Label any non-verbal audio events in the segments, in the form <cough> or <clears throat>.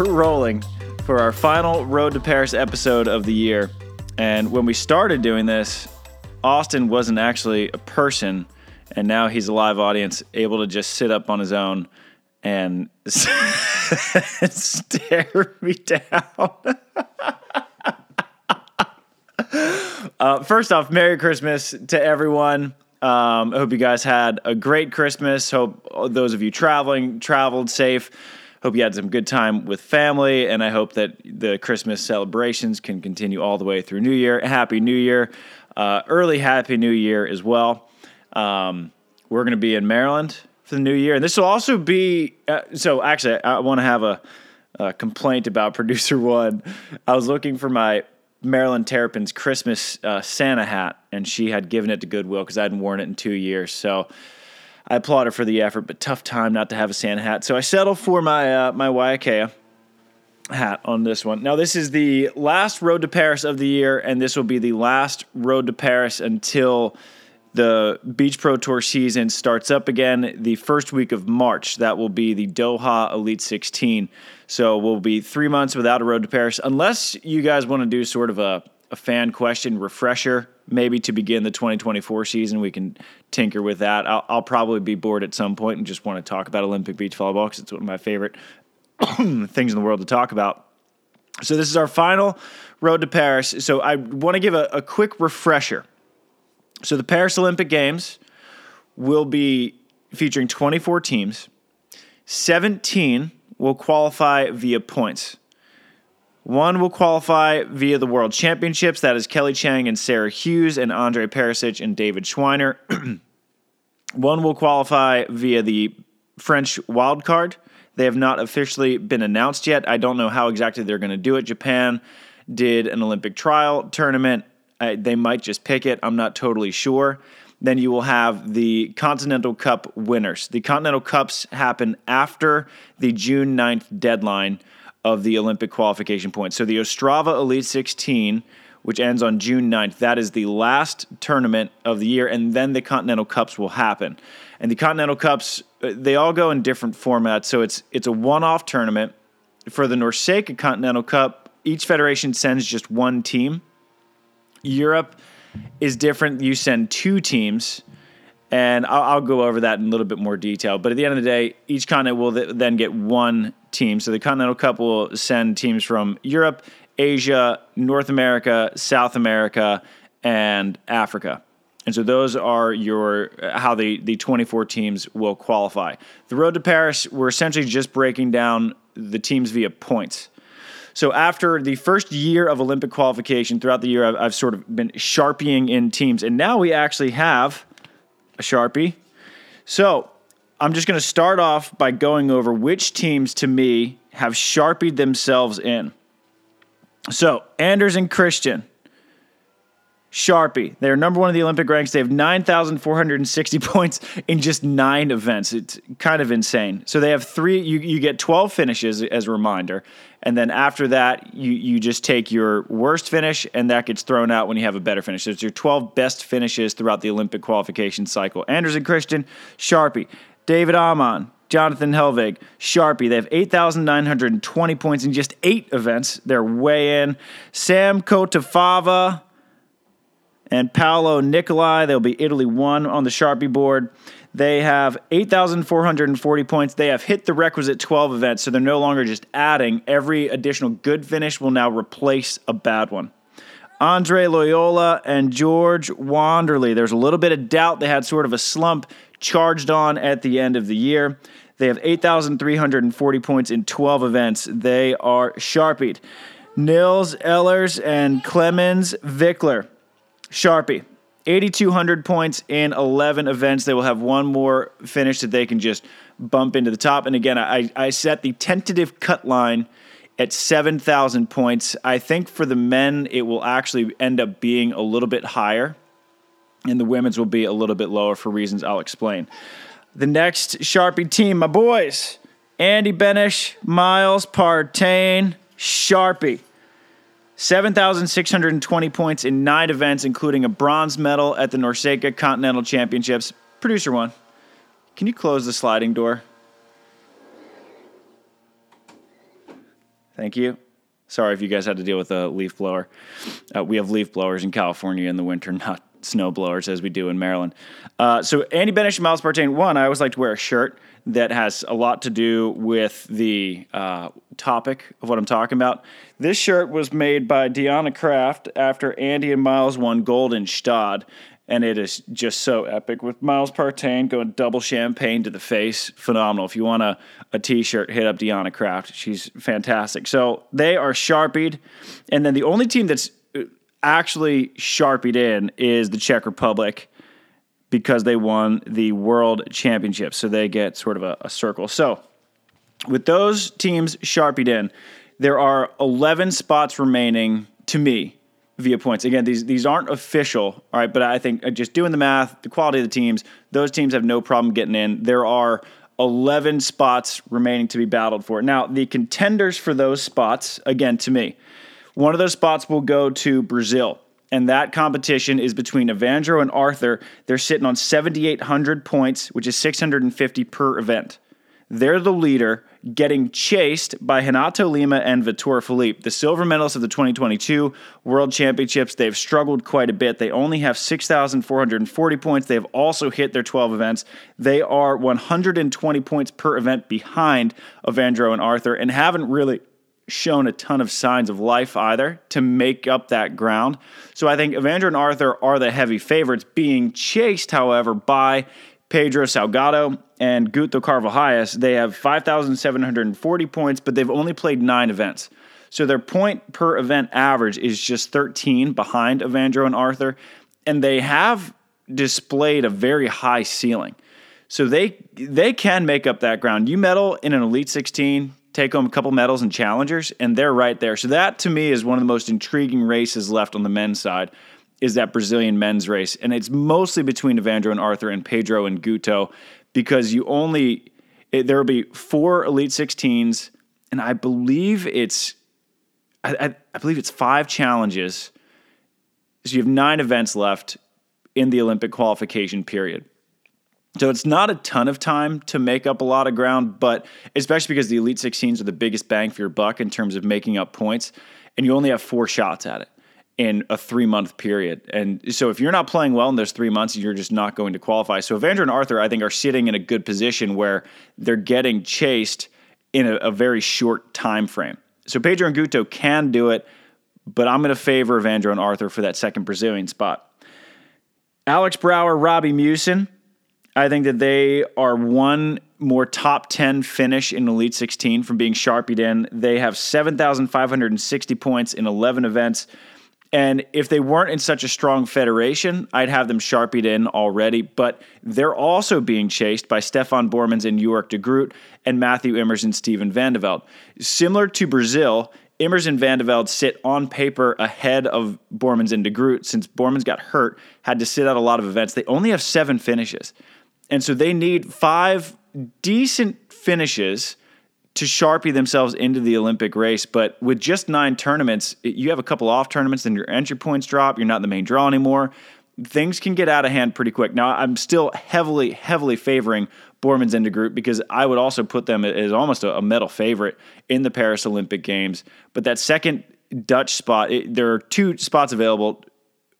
we're rolling for our final Road to Paris episode of the year. And when we started doing this, Austin wasn't actually a person, and now he's a live audience, able to just sit up on his own and <laughs> stare me down. <laughs> uh, first off, Merry Christmas to everyone. Um, I hope you guys had a great Christmas. Hope those of you traveling traveled safe. Hope you had some good time with family, and I hope that the Christmas celebrations can continue all the way through New Year. Happy New Year, uh, early Happy New Year as well. Um, we're going to be in Maryland for the new year, and this will also be. Uh, so, actually, I want to have a, a complaint about <laughs> producer one. I was looking for my Maryland Terrapin's Christmas uh, Santa hat, and she had given it to Goodwill because I hadn't worn it in two years. So I applaud her for the effort, but tough time not to have a Santa hat. So I settled for my uh, my Waiakea hat on this one. Now this is the last Road to Paris of the year, and this will be the last Road to Paris until the Beach Pro Tour season starts up again the first week of March. That will be the Doha Elite 16. So we'll be three months without a Road to Paris, unless you guys want to do sort of a, a fan question refresher, maybe to begin the 2024 season. We can tinker with that. I'll, I'll probably be bored at some point and just want to talk about Olympic beach volleyball because it's one of my favorite <clears throat> things in the world to talk about. So this is our final Road to Paris. So I want to give a, a quick refresher so the Paris Olympic Games will be featuring 24 teams. 17 will qualify via points. One will qualify via the World Championships. That is Kelly Cheng and Sarah Hughes and Andre Perisic and David Schweiner. <clears throat> One will qualify via the French wild card. They have not officially been announced yet. I don't know how exactly they're going to do it. Japan did an Olympic trial tournament uh, they might just pick it. I'm not totally sure. Then you will have the Continental Cup winners. The Continental Cups happen after the June 9th deadline of the Olympic qualification points. So the Ostrava Elite 16, which ends on June 9th, that is the last tournament of the year, and then the Continental Cups will happen. And the Continental Cups, uh, they all go in different formats. So it's it's a one-off tournament. For the NORCECA Continental Cup, each federation sends just one team. Europe is different. You send two teams, and I'll, I'll, go over that in a little bit more detail. But at the end of the day, each continent will th- then get one team. So the Continental Cup will send teams from Europe, Asia, North America, South America, and Africa. And so those are your uh, how the, the 24 teams will qualify. The road to Paris, we're essentially just breaking down the teams via points. So after the first year of Olympic qualification, throughout the year, I've, I've sort of been sharpieing in teams, and now we actually have a sharpie. So I'm just going to start off by going over which teams to me have sharpied themselves in. So Anders and Christian Sharpie. They're number one in the Olympic ranks. They have 9,460 <laughs> points in just nine events. It's kind of insane. So they have three, you, you get 12 finishes as a reminder. And then after that, you, you just take your worst finish, and that gets thrown out when you have a better finish. So it's your 12 best finishes throughout the Olympic qualification cycle. Anders and Christian, Sharpie. David Åhman, Jonathan Hellvig, Sharpie. They have 8,920 points in just eight events. They're way in. Sam Cottafava and Paolo Nicolai. They'll be Italy 1 on the Sharpie board. They have 8,440 points. They have hit the requisite 12 events, so they're no longer just adding. Every additional good finish will now replace a bad one. Andre Loyola and George Wanderley. There's a little bit of doubt. They had sort of a slump charged on at the end of the year. They have 8,340 points in 12 events. They are sharpied. Nils Ehlers and Clemens Wickler. Sharpie. 8,200 points in 11 events. They will have one more finish that they can just bump into the top. And again, I, I set the tentative cut line at 7,000 points. I think for the men, it will actually end up being a little bit higher, and the women's will be a little bit lower for reasons I'll explain. The next Sharpie team, my boys Andy Benesh, Miles Partain, Sharpie. 7,620 points in nine events, including a bronze medal at the NORCECA Continental Championships. Producer one, can you close the sliding door? Thank you. Sorry if you guys had to deal with a leaf blower. Uh, we have leaf blowers in California in the winter, <laughs> not snow blowers as we do in Maryland. Uh, so Andy Benesh and Miles Partain. One, I always like to wear a shirt that has a lot to do with the uh, topic of what I'm talking about. This shirt was made by Deanna Kraft after Andy and Miles won gold in Stade and it is just so epic with Miles Partain going double champagne to the face. Phenomenal. If you want a, a t shirt, hit up Deanna Kraft. She's fantastic. So they are sharpied. And then the only team that's uh, actually sharpied in is the Czech Republic because they won the World Championship. So they get sort of a, a circle. So with those teams sharpied in, there are 11 spots remaining to me via points. Again, these these aren't official, all right, but I think uh, just doing the math, the quality of the teams, those teams have no problem getting in. There are 11 spots remaining to be battled for. Now, the contenders for those spots, again, to me, one of those spots will go to Brazil. And that competition is between Evandro and Arthur. They're sitting on 7,800 points, which is 650 per event. They're the leader, getting chased by Renato Lima and Vitor Felipe, the silver medalists of the 2022 World Championships. They've struggled quite a bit. They only have 6,440 points. They've also hit their 12 events. They are 120 points per event behind Evandro and Arthur and haven't really shown a ton of signs of life either to make up that ground. So I think Evandro and Arthur are the heavy favorites, being chased, however, by Pedro Salgado and Guto Carvalhais, they have 5,740 points, but they've only played nine events. So their point per event average is just 13 behind Evandro and Arthur, and they have displayed a very high ceiling. So they they can make up that ground. You medal in an Elite 16, take home a couple medals and challengers, and they're right there. So that to me is one of the most intriguing races left on the men's side is that Brazilian men's race. And it's mostly between Evandro and Arthur and Pedro and Guto because you only there will be four Elite 16s, and I believe it's I, I, I believe it's five challenges. So you have nine events left in the Olympic qualification period. So it's not a ton of time to make up a lot of ground, but especially because the Elite 16s are the biggest bang for your buck in terms of making up points, and you only have four shots at it in a three month period. And so if you're not playing well in those three months, you're just not going to qualify. So Evandro and Arthur, I think, are sitting in a good position where they're getting chased in a, a very short time frame. So Pedro and Guto can do it, but I'm going to favor Evandro and Arthur for that second Brazilian spot. Alex Brouwer, Robbie Meeuwsen, I think that they are one more top 10 finish in Elite 16 from being sharpied in. They have 7,560 points in 11 events. And if they weren't in such a strong federation, I'd have them sharpied in already. But they're also being chased by Stefan Boermans and Yorick de Groot and Matthew Immers and Steven van de Velde. Similar to Brazil, Immers and van de Velde sit on paper ahead of Boermans and de Groot since Boermans got hurt, had to sit out a lot of events. They only have seven finishes. And so they need five decent finishes to sharpie themselves into the Olympic race. But with just nine tournaments, you have a couple off tournaments, then your entry points drop. You're not in the main draw anymore. Things can get out of hand pretty quick. Now, I'm still heavily, heavily favoring Boermans and de Groot because I would also put them as almost a, medal favorite in the Paris Olympic Games. But that second Dutch spot, it, there are two spots available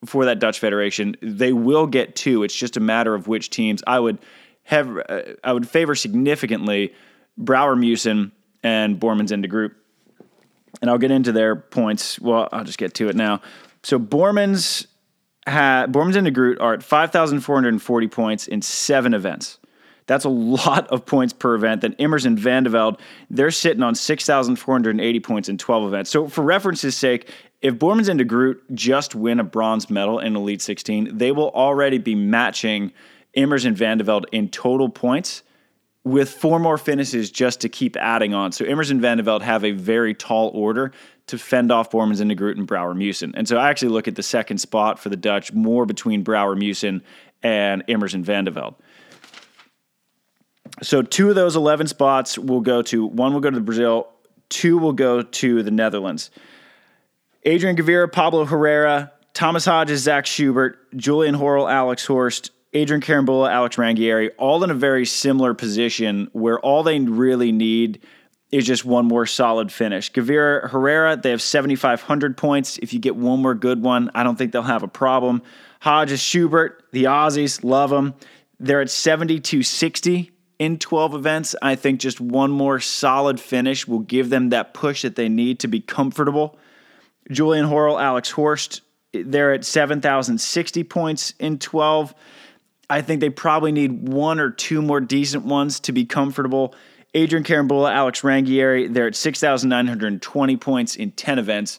for that Dutch Federation. They will get two. It's just a matter of which teams. I would have, uh, I would favor significantly Brouwer Meeuwsen and Boermans and de Groot. And I'll get into their points. Well, I'll just get to it now. So Boermans had Boermans and de Groot are at 5,440 points in seven events. That's a <laughs> lot of points per event. Then Immers and Van de Velde, they're sitting on 6,480 points in 12 events. So, for reference's sake, if Boermans and de Groot just win a bronze medal in Elite 16, they will already be matching Immers and Van de Velde in total points with four more finishes just to keep adding on. So Immers and Van de Velde have a very tall order to fend off Boermans and de Groot and Brouwer Meeuwsen. And so I actually look at the second spot for the Dutch more between Brouwer Meeuwsen and Immers and Van de Velde. So two of those 11 spots will go to, one will go to Brazil, two will go to the Netherlands. Adrian Gavira, Pablo Herrera, Thomas Hodges, Zach Schubert, Julian Hörl, Alex Horst, Adrian Carambula, Alex Ranghieri, all in a very similar position where all they really need is just one more solid finish. Gavira Herrera, they have 7,500 points. If you get one more good one, I don't think they'll have a problem. Hodges Schubert, the Aussies, love them. They're at 7260 in 12 events. I think just one more solid finish will give them that push that they need to be comfortable. Julian Hörl, Alex Horst, they're at 7,060 points in 12. I think they probably need one or two more decent ones to be comfortable. Adrian Carambula, Alex Ranghieri, they're at 6,920 points in 10 events.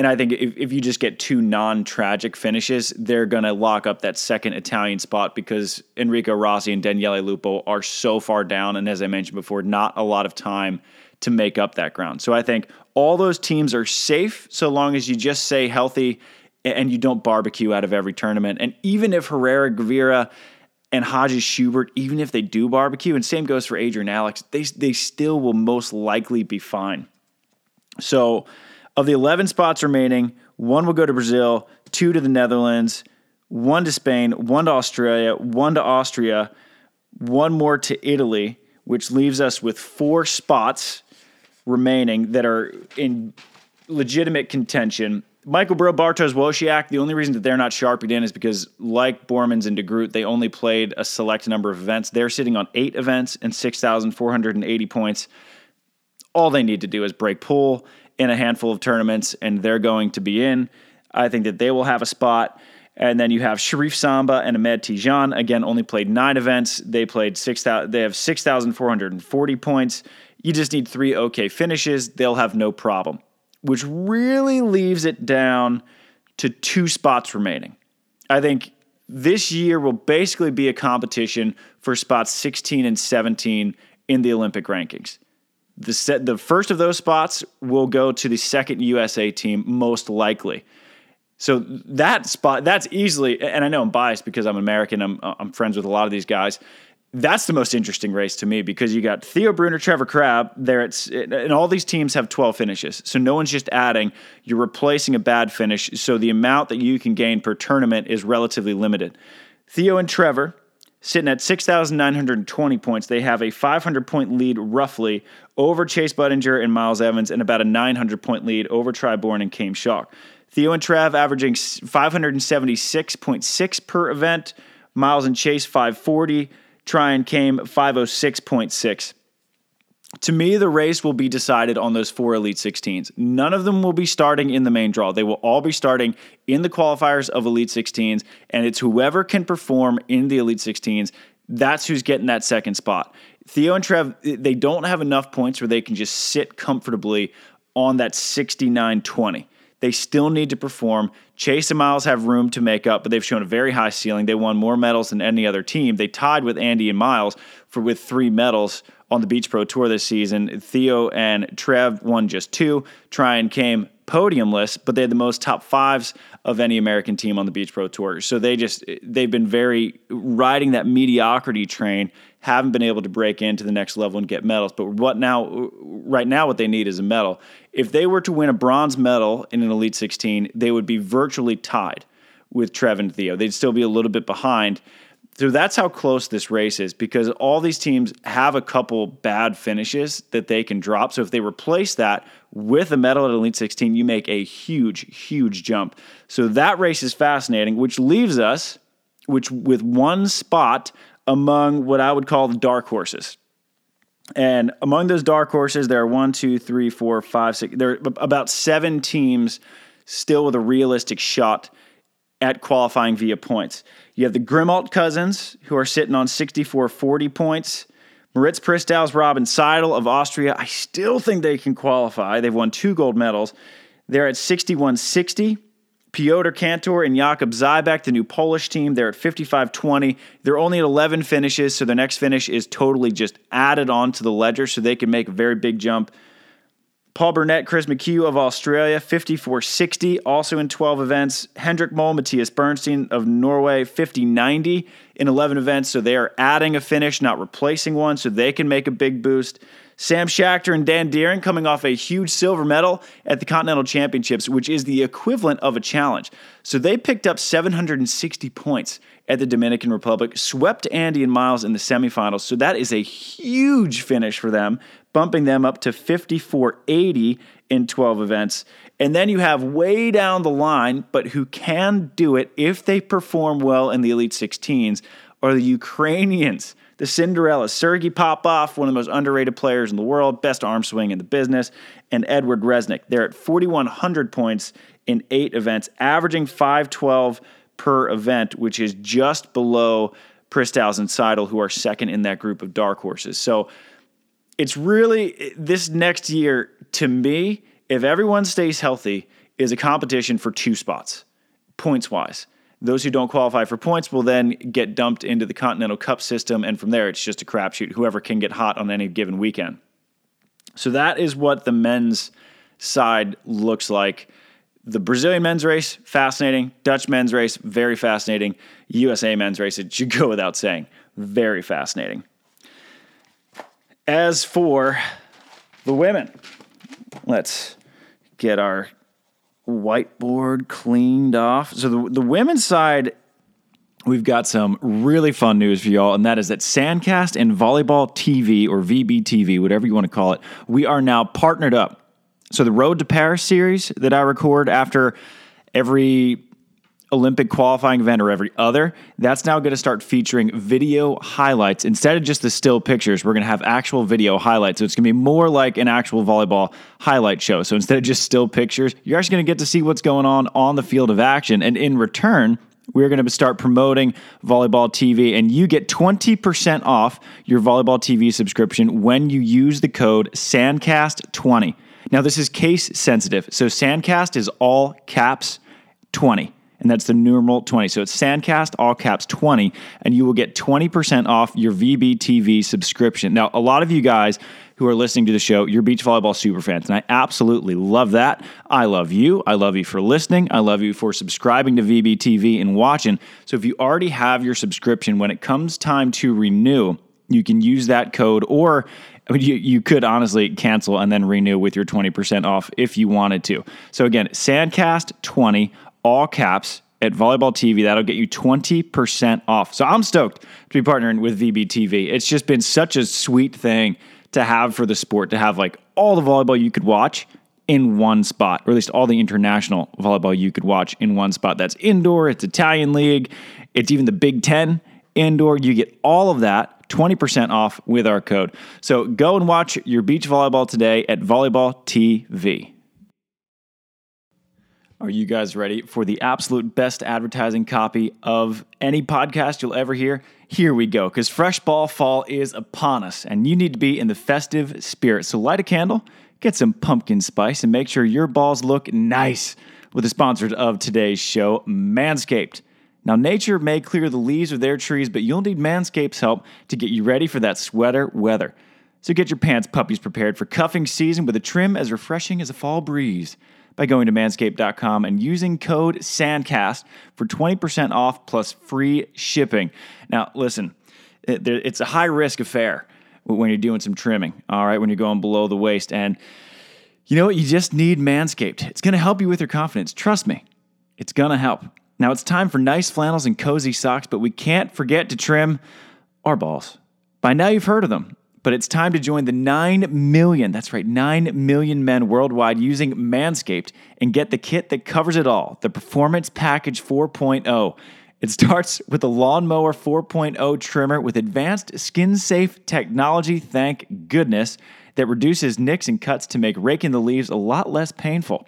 And I think if, if you just get two non tragic finishes, they're going to lock up that second Italian spot because Enrico Rossi and Daniele Lupo are so far down. And as I mentioned before, not a lot of time to make up that ground. So I think all those teams are safe so long as you just stay healthy and you don't barbecue out of every tournament. And even if Herrera, Gavira, and Hodges Schubert, even if they do barbecue, and same goes for Adrian Alex, they, they still will most likely be fine. So, of the 11 spots remaining, one will go to Brazil, two to the Netherlands, one to Spain, one to Australia, one to Austria, one more to Italy, which leaves us with four spots remaining that are in legitimate contention. Michael Bro, Bartosz Łosiak, the only reason that they're not sharpied in is because, like Boermans and De Groot, they only played a select number of events. They're sitting on eight events and 6,480 points. All they need to do is break pool in a handful of tournaments, and they're going to be in. I think that they will have a spot. And then you have Cherif Samba and Ahmed Tijan. Again, only played nine events. They played six. They have six thousand four hundred and forty points. You just need three okay finishes. They'll have no problem which really leaves it down to two spots remaining. I think this year will basically be a competition for spots 16 and 17 in the Olympic rankings. The, set, the first of those spots will go to the second USA team, most likely. So that spot, that's easily, and I know I'm biased because I'm American. I'm, I'm friends with a lot of these guys that's the most interesting race to me because you got Theo Brunner, Trevor Crabb there. It's and all these teams have 12 finishes, so no one's just adding. You're replacing a bad finish, so the amount that you can gain per tournament is relatively limited. Theo and Trevor sitting at 6,920 points. They have a 500 point lead roughly over Chase Budinger and Miles Evans, and about a 900 point lead over Tri Bourne and Chaim Schalk. Theo and Trav averaging 576.6 per event. Miles and Chase 540. Tri and Chaim 506.6. To me, the race will be decided on those four Elite 16s. None of them will be starting in the main draw. They will all be starting in the qualifiers of Elite 16s, and it's whoever can perform in the Elite 16s. That's who's getting that second spot. Theo and Trev, they don't have enough points where they can just sit comfortably on that 69 20. They still need to perform. Chase and Miles have room to make up, but they've shown a very high ceiling. They won more medals than any other team. They tied with Andy and Miles for with three medals on the Beach Pro Tour this season. Theo and Trev won just two. Tri and Chaim podiumless, but they had the most top fives of any American team on the Beach Pro Tour. So they just they've been very riding that mediocrity train, haven't been able to break into the next level and get medals. But what now right now what they need is a medal. If they were to win a bronze medal in an Elite 16, they would be virtually tied with Trev and Theo. They'd still be a little bit behind. So that's how close this race is because all these teams have a couple bad finishes that they can drop. So if they replace that with a medal at Elite 16, you make a huge, huge jump. So that race is fascinating, which leaves us which with one spot among what I would call the dark horses. And among those dark horses, there are one, two, three, four, five, six. There are about seven teams still with a realistic shot at qualifying via points. You have the Grimalt cousins, who are sitting on 64 40 points. Moritz Pristauz, Robin Seidel of Austria. I still think they can qualify. They've won two gold medals. They're at 61 60. Piotr Kantor and Jakub Zdybek, the new Polish team, they're at 55 20. They're only at 11 finishes, so their next finish is totally just added on to the ledger so they can make a very big jump. Paul Burnett, Chris McHugh of Australia, 54 60, also in 12 events. Hendrik Mol, Matthias Berntsen of Norway, 50 90 in 11 events. So they are adding a finish, not replacing one, so they can make a big boost. Sam Schachter and Dan Dearing coming off a huge silver medal at the Continental Championships, which is the equivalent of a challenge. So they picked up 760 points at the Dominican Republic, swept Andy and Miles in the semifinals. So that is a huge finish for them, bumping them up to 5480 in 12 events. And then you have way down the line, but who can do it if they perform well in the Elite 16s, are the Ukrainians. The Cinderella, Sergei Popov, one of the most underrated players in the world, best arm swing in the business, and Edward Reznik. They're at 4,100 points in eight events, averaging 512 per event, which is just below Pristauz and Seidel, who are second in that group of dark horses. So it's really this next year, to me, if everyone stays healthy, is a competition for two spots, points wise. Those who don't qualify for points will then get dumped into the Continental Cup system, and from there it's just a crapshoot. Whoever can get hot on any given weekend. So that is what the men's side looks like. The Brazilian men's race, fascinating. Dutch men's race, very fascinating. USA men's race, it should go without saying, very fascinating. As for the women, let's get our whiteboard cleaned off. So the, the women's side, we've got some really fun news for y'all, and that is that Sandcast and Volleyball TV or VBTV, whatever you want to call it, we are now partnered up. So the Road to Paris series that I record after every Olympic qualifying event or every other, that's now going to start featuring video highlights. Instead of just the still pictures, we're going to have actual video highlights. So it's going to be more like an actual volleyball highlight show. So instead of just still pictures, you're actually going to get to see what's going on on the field of action. And in return, we're going to start promoting Volleyball TV, and you get 20% off your Volleyball TV subscription when you use the code SANDCAST20. Now, this is case sensitive. So, SANDCAST is all caps 20 and that's the numeral 20. So it's Sandcast, all caps 20, and you will get 20% off your VBTV subscription. Now, a lot of you guys who are listening to the show, you're beach volleyball super fans, and I absolutely love that. I love you. I love you for listening. I love you for subscribing to VBTV and watching. So if you already have your subscription, when it comes time to renew, you can use that code or you, you could honestly cancel and then renew with your 20% off if you wanted to. So again, Sandcast20 all caps at Volleyball TV. That'll get you 20% off. So I'm stoked to be partnering with VBTV. It's just been such a sweet thing to have for the sport, to have like all the volleyball you could watch in one spot, or at least all the international volleyball you could watch in one spot. That's indoor, it's Italian League, it's even the Big Ten indoor. You get all of that 20% off with our code. So go and watch your beach volleyball today at Volleyball TV. Are you guys ready for the absolute best advertising copy of any podcast you'll ever hear? Here we go, because fresh ball fall is upon us, and you need to be in the festive spirit. So light a candle, get some pumpkin spice, and make sure your balls look nice with the sponsors of today's show, Manscaped. Now, nature may clear the leaves of their trees, but you'll need Manscaped's help to get you ready for that sweater weather. So get your pants puppies prepared for cuffing season with a trim as refreshing as a fall breeze by going to manscaped.com and using code SANDCAST for 20% off plus free shipping. Now, listen, it's a high risk affair when you're doing some trimming, all right, when you're going below the waist. And you know what? You just need Manscaped. It's going to help you with your confidence. Trust me, it's going to help. Now, it's time for nice flannels and cozy socks, but we can't forget to trim our balls. By now, you've heard of them but it's time to join the 9 million, that's right, 9 million men worldwide using Manscaped and get the kit that covers it all the Performance Package 4.0. It starts with the Lawnmower 4.0 trimmer with advanced skin safe technology, thank goodness, that reduces nicks and cuts to make raking the leaves a lot less painful.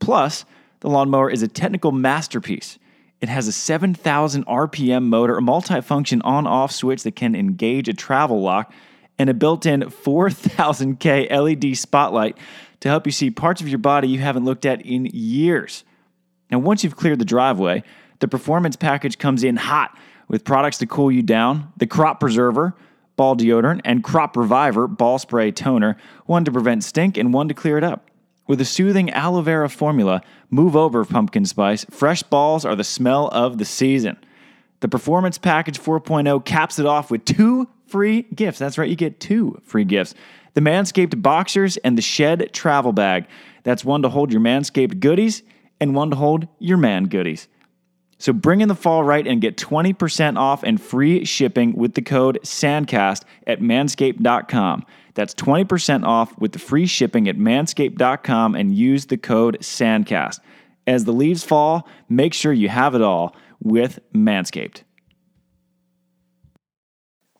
Plus, the lawnmower is a technical masterpiece. It has a 7,000 RPM motor, a multifunction on off switch that can engage a travel lock and a built in 4000K LED spotlight to help you see parts of your body you haven't looked at in years. Now, once you've cleared the driveway, the performance package comes in hot with products to cool you down the Crop Preserver, ball deodorant, and Crop Reviver ball spray toner, one to prevent stink and one to clear it up. With a soothing aloe vera formula, move over pumpkin spice. Fresh balls are the smell of the season. The Performance Package 4.0 caps it off with two free gifts. That's right, you get two free gifts the Manscaped Boxers and the Shed Travel Bag. That's one to hold your Manscaped goodies and one to hold your man goodies. So bring in the fall right and get 20% off and free shipping with the code SANDCAST at manscaped.com. That's 20% off with the free shipping at manscaped.com and use the code SANDCAST. As the leaves fall, make sure you have it all with Manscaped.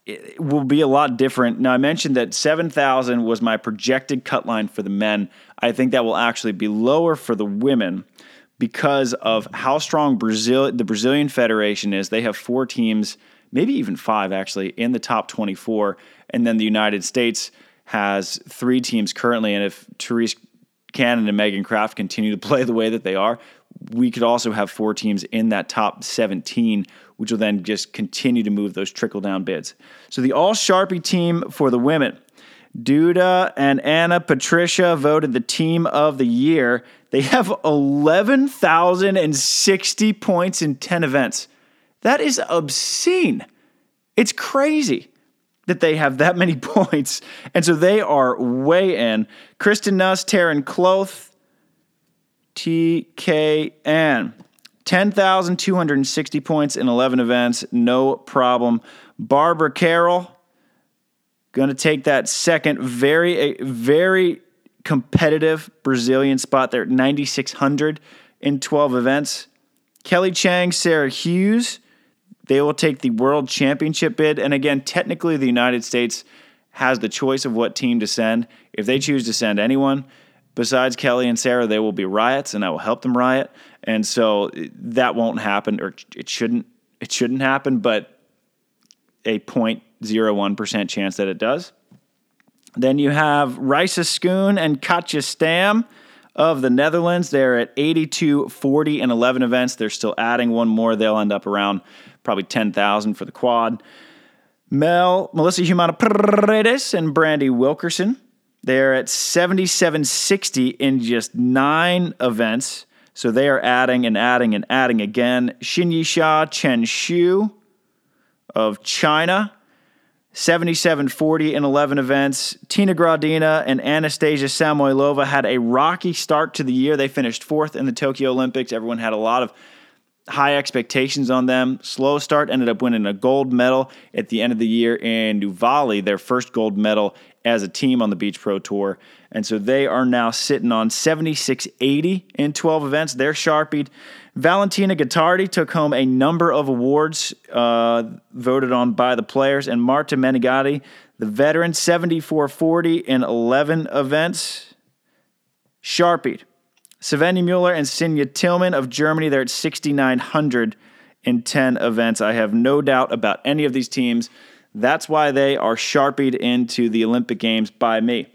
It will be a lot different. Now, I mentioned that 7,000 was my projected cut line for the men. I think that will actually be lower for the women because of how strong Brazil, the Brazilian Federation is. They have four teams, maybe even five actually, in the top 24. And then the United States has three teams currently. And if Terese Cannon and Megan Kraft continue to <laughs> play the way that they are, we could also have four teams in that top 17, which will then just continue to move those trickle down bids. So the all Sharpie team for the women. Duda and Ana Patrícia voted the team of the year. They have 11,060 points in 10 events. That is obscene. It's crazy that they have that many <laughs> points. And so they are way in. Kristen Nuss, Taryn Kloth, TKN. 10,260 points in 11 events. No problem. Barbara Carol, going to take that second very, very competitive Brazilian spot there 9,600 in 12 events. Kelly Cheng, Sarah Hughes, they will take the world championship bid. And again, technically, the United States has the choice of what team to send. If they choose to send anyone besides Kelly and Sarah, they will be riots, and I will help them riot. And so that won't happen, or it shouldn't. It shouldn't happen, but a 0.01% chance that it does. Then you have Risa Schoon and Katja Stam of the Netherlands. They're at 82, 40, and 11 events. They're still adding one more. They'll end up around probably 10,000 for the quad. Mel, Melissa Humana Paredes and Brandie Wilkerson. They're at 7760 in just nine events. So they are adding and adding and adding again. Xinyisha Chen Shu of China 7740 in 11 events. Tina Graudina and Anastasia Samoilova had a rocky start to the year. They finished fourth in the Tokyo Olympics. Everyone had a lot of high expectations on them. Slow start, ended up winning a gold medal at the end of the year in Nuvali, their first gold medal as a team on the Beach Pro Tour. And so they are now sitting on 7680 in 12 events. They're sharpied. Valentina Gottardi took home a number of awards uh, voted on by the players, and Marta Menegatti, the veteran, 7440 in 11 events. Sharpied. Savannah Mueller and Cinja Tillmann of Germany, they're at 6,900 in 10 events. I have no doubt about any of these teams. That's why they are sharpied into the Olympic Games by me.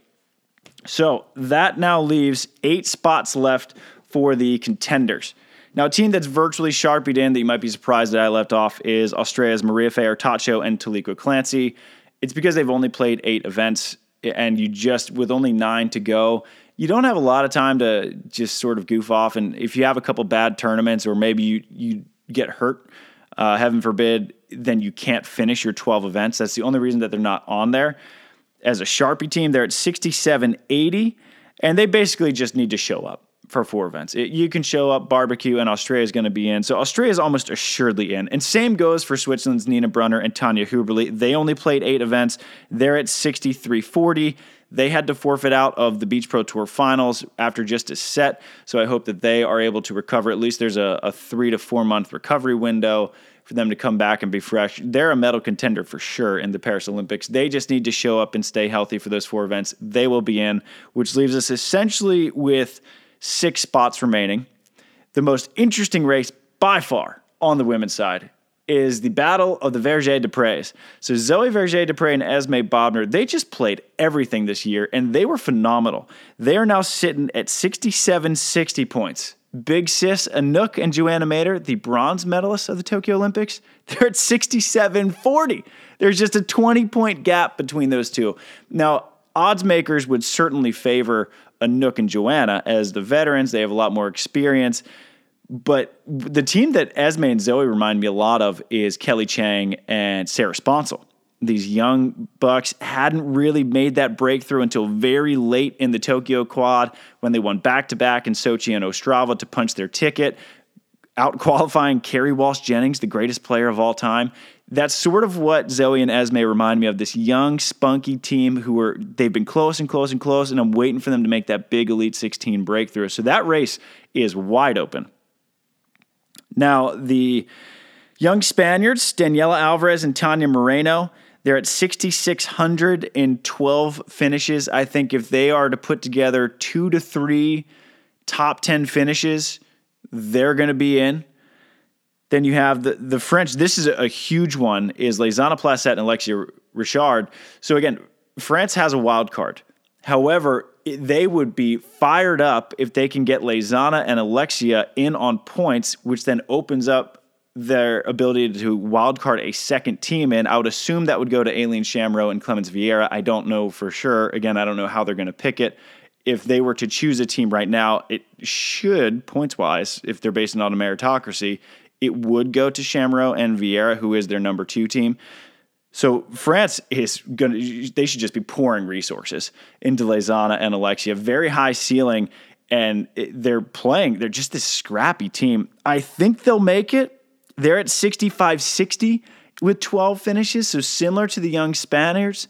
So that now leaves eight spots left for the contenders. Now, a team that's virtually sharpied in that you might be surprised that I left off is Australia's Maria Mariafe Artacho and Taliqua Clancy. It's because they've only played eight events, and you just, with only nine to go, you don't have a lot of time to just sort of goof off. And if you have a couple bad tournaments, or maybe you, you get hurt, uh, heaven forbid, then you can't finish your 12 events. That's the only reason that they're not on there. As a Sharpie team, they're at 67 80, and they basically just need to show up for four events. It, you can show up barbecue, and Australia is going to be in. So Australia is almost assuredly in. And same goes for Switzerland's Nina Brunner and Tanja Hüberli. They only played eight events. They're at 63-40. They had to forfeit out of the Beach Pro Tour finals after just a set. So I hope that they are able to recover. At least there's a, a three to four month recovery window for them to come back and be fresh. They're a medal contender for sure in the Paris Olympics. They just need to show up and stay healthy for those four events. They will be in, which leaves us essentially with – six spots remaining. The most interesting race by far on the women's side is the battle of the Verge-Dépré. So Zoe Verge-Dépré and Esme Böbner, they just played everything this year and they were phenomenal. They are now sitting at 67 60 points. Big sis Anouk and Joana Mäder, the bronze medalists of the Tokyo Olympics, <laughs> they're at 67 40. There's just a 20 point gap between those two. Now, odds makers would certainly favor Anouk and Joana as the veterans. They have a lot more experience. But the team that Esme and Zoe remind me a lot of is Kelly Cheng and Sarah Sponcil. These young bucks hadn't really made that breakthrough until very late in the Tokyo quad when they won back to back in Sochi and Ostrava to punch their ticket. out qualifying Kerri Walsh Jennings, the greatest player of all time. That's sort of what Zoe and Esme remind me of this young, spunky team who are, they've been close and close and close, and I'm waiting for them to make that big Elite 16 breakthrough. So that race is wide open. Now, the young Spaniards, Daniela Alvarez and Tania Moreno, they're at 6,600 in 12 finishes. I think if they are to put together two to three top 10 finishes, they're going to be in. Then you have the, the French. This is a, a huge one, is Lezana Placette and Alexia Richard. So again, France has a wild card. However, they would be fired up if they can get Lezana and Alexia in on points, which then opens up their ability to wildcard a second team in. I would assume that would go to Aline Chamereau and Clémence Vieira. I don't know for sure. Again, I don't know how they're going to pick it. If they were to choose a team right now, it should, points wise, if they're based on a meritocracy, it would go to Chamereau and Vieira, who is their number two team. So France is going to, they should just be pouring resources into Lezana and Alexia. Very high ceiling, and they're playing, they're just this scrappy team. I think they'll make it they're at 65 60 with 12 finishes, so similar to the young Spaniards.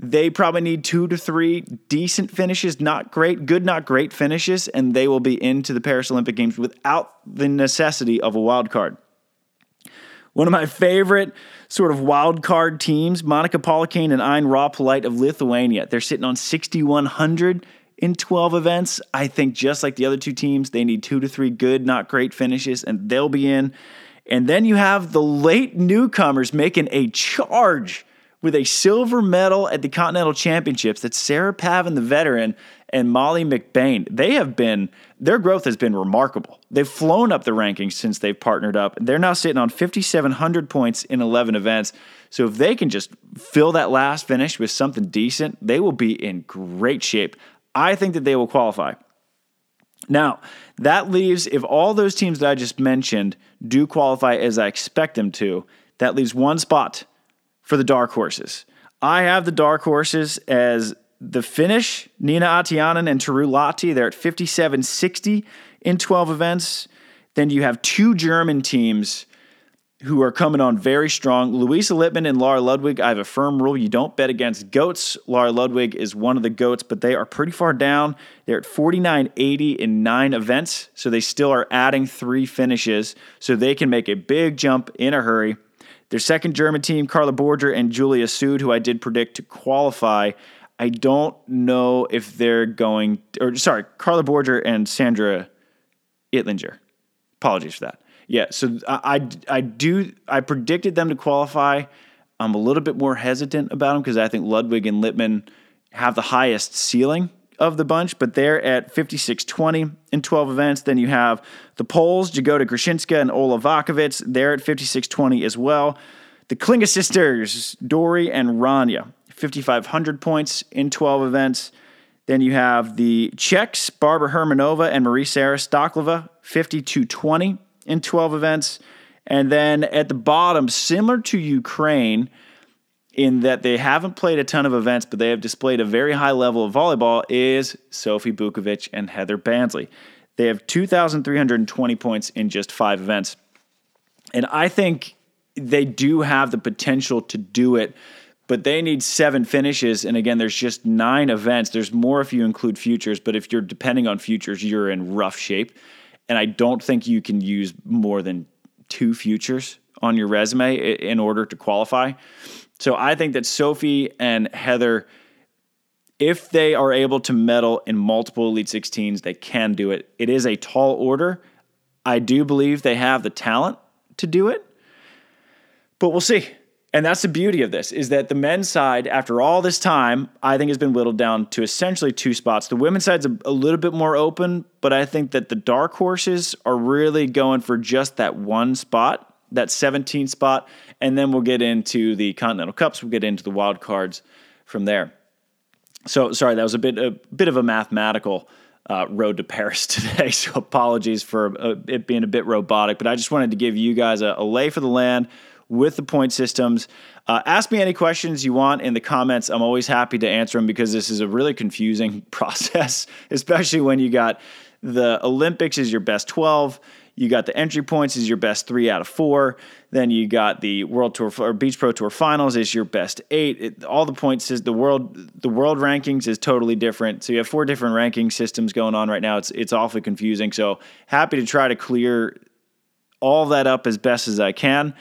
They probably need two to three decent finishes, not great, good, not great finishes, and they will be into the Paris Olympic Games without the necessity of a wild card. One of my favorite sort of wild card teams, Monica Paulikienė and Ainė Raupelytė of Lithuania. They're sitting on 6,100 in 12 events. I think just like the other two teams, they need two to three good, not great finishes, and they'll be in. And then you have the late newcomers making a charge with a silver medal at the Continental Championships. That's Sarah Pavan, the veteran, and Molly McBain. They have been, their growth has been remarkable. They've flown up the rankings since they've partnered up. They're now sitting on 5,700 points in 11 events. So if they can just fill that last finish with something decent, they will be in great shape. I think that they will qualify. Now, that leaves, if all those teams that I just mentioned do qualify as I expect them to, that leaves one spot for the dark horses. I have the dark horses as the Finnish, Nina Ahtiainen and Taru Lahti. They're at 57.60 in 12 events. Then you have two German teams who are coming on very strong. Louisa Lippmann and Lara Ludwig, I have a firm rule you don't bet against goats. Lara Ludwig is one of the goats, but they are pretty far down. They're at 49.80 in nine events, so they still are adding three finishes, so they can make a big jump in a hurry. Their second German team, Karla Borger and Julia Sude, who I did predict to qualify. I don't know if they're going, or sorry, Karla Borger and Sandra Ittlinger. Apologies for that. Yeah, so I, I, I do I predicted them to qualify. I'm a little bit more hesitant about them because I think Ludwig and Lippmann have the highest ceiling of the bunch, but they're at 56.20 in 12 events. Then you have the Poles, Jagoda Gruszczyńska and Ola Wachowicz. They're at 56.20 as well. The Klinger sisters, Dory and Rania, 5,500 points in 12 events. Then you have the Czechs, Barbara Hermanova and Marie Sarah Stoklova, 52.20 in 12 events. And then at the bottom, similar to Ukraine, in that they haven't played a ton of events, but they have displayed a very high level of volleyball, is Sophie Bukovec and Heather Bansley. They have 2,320 points in just five events. And I think they do have the potential to do it, but they need seven finishes. And again, there's just nine events. There's more if you include futures, but if you're depending on futures, you're in rough shape and I don't think you can use more than two futures on your resume in order to qualify. So I think that Sophie and Heather, if they are able to medal in multiple Elite 16s, they can do it. It is a tall order. I do believe they have the talent to do it, but we'll see. And that's the beauty of this is that the men's side, after all this time, I think has been whittled down to essentially two spots. The women's side's a, a little bit more open, but I think that the dark horses are really going for just that one spot, that 17 spot, and then we'll get into the Continental Cups. We'll get into the wild cards from there. So sorry, that was a bit a bit of a mathematical uh, road to Paris <laughs> today. So apologies for uh, it being a bit robotic, but I just wanted to give you guys a, a lay for the land with the point systems. Uh, ask me any questions you want in the comments. I'm always happy to answer them because this is a really confusing <laughs> process, <laughs> especially when you got the Olympics is your best 12. You got the entry points is your best three out of four. Then you got the World Tour or Beach Pro Tour Finals is your best eight. It, all the points is the world the world rankings is totally different. So you have four different ranking systems going on right now. It's it's awfully confusing. So happy to try to clear all that up as best as I can.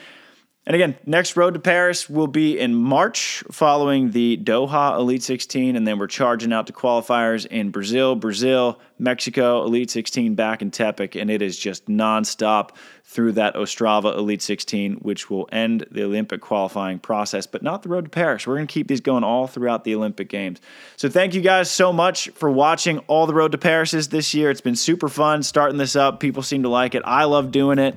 And again, next road to Paris will be in March following the Doha Elite 16. And then we're charging out to qualifiers in Brazil, Brazil, Mexico, Elite 16 back in Tepic. And it is just nonstop through that Ostrava Elite 16, which will end the Olympic qualifying process, but not the road to Paris. We're going to keep these going all throughout the Olympic Games. So thank you guys so much for watching all the road to Paris this year. It's been super fun starting this up. People seem to like it. I love doing it.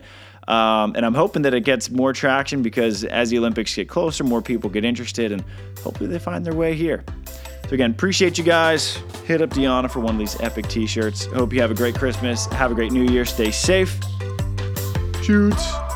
Um, and I'm hoping that it gets more traction because as the Olympics get closer, more people get interested and hopefully they find their way here. So, again, appreciate you guys. Hit up Deanna for one of these epic t shirts. Hope you have a great Christmas. Have a great New Year. Stay safe. Shoots.